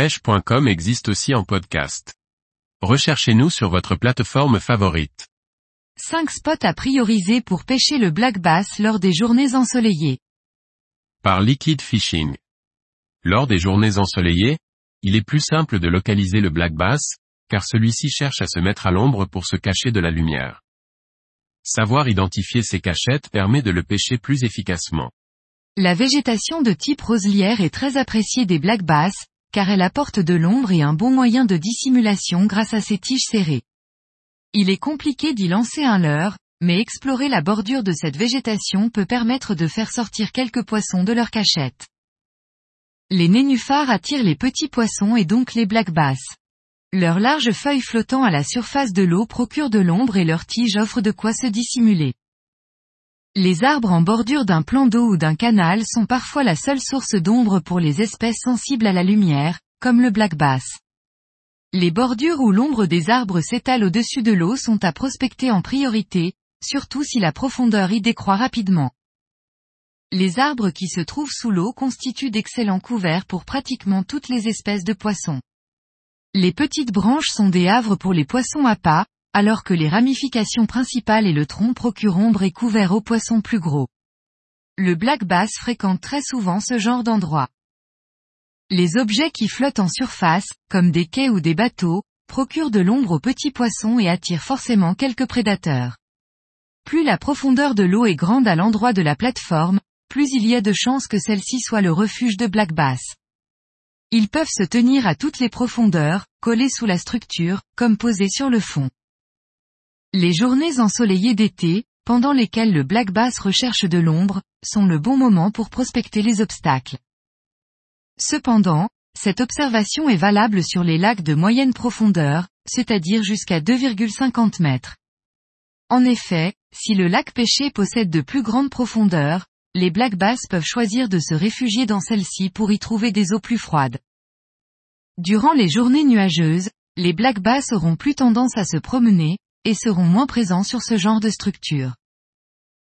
pêche.com existe aussi en podcast. Recherchez-nous sur votre plateforme favorite. 5 spots à prioriser pour pêcher le black bass lors des journées ensoleillées. Par Liquid Fishing. Lors des journées ensoleillées, il est plus simple de localiser le black bass, car celui-ci cherche à se mettre à l'ombre pour se cacher de la lumière. Savoir identifier ses cachettes permet de le pêcher plus efficacement. La végétation de type roselière est très appréciée des black bass, car elle apporte de l'ombre et un bon moyen de dissimulation grâce à ses tiges serrées. Il est compliqué d'y lancer un leurre, mais explorer la bordure de cette végétation peut permettre de faire sortir quelques poissons de leur cachette. Les nénuphars attirent les petits poissons et donc les black bass. Leurs larges feuilles flottant à la surface de l'eau procurent de l'ombre et leurs tiges offrent de quoi se dissimuler. Les arbres en bordure d'un plan d'eau ou d'un canal sont parfois la seule source d'ombre pour les espèces sensibles à la lumière, comme le black bass. Les bordures où l'ombre des arbres s'étale au-dessus de l'eau sont à prospecter en priorité, surtout si la profondeur y décroît rapidement. Les arbres qui se trouvent sous l'eau constituent d'excellents couverts pour pratiquement toutes les espèces de poissons. Les petites branches sont des havres pour les poissons à pas, alors que les ramifications principales et le tronc procurent ombre et couvert aux poissons plus gros. Le black bass fréquente très souvent ce genre d'endroit. Les objets qui flottent en surface, comme des quais ou des bateaux, procurent de l'ombre aux petits poissons et attirent forcément quelques prédateurs. Plus la profondeur de l'eau est grande à l'endroit de la plateforme, plus il y a de chances que celle-ci soit le refuge de black bass. Ils peuvent se tenir à toutes les profondeurs, collés sous la structure, comme posés sur le fond. Les journées ensoleillées d'été, pendant lesquelles le black bass recherche de l'ombre, sont le bon moment pour prospecter les obstacles. Cependant, cette observation est valable sur les lacs de moyenne profondeur, c'est-à-dire jusqu'à 2,50 mètres. En effet, si le lac pêché possède de plus grandes profondeurs, les black bass peuvent choisir de se réfugier dans celle-ci pour y trouver des eaux plus froides. Durant les journées nuageuses, les black bass auront plus tendance à se promener, et seront moins présents sur ce genre de structure.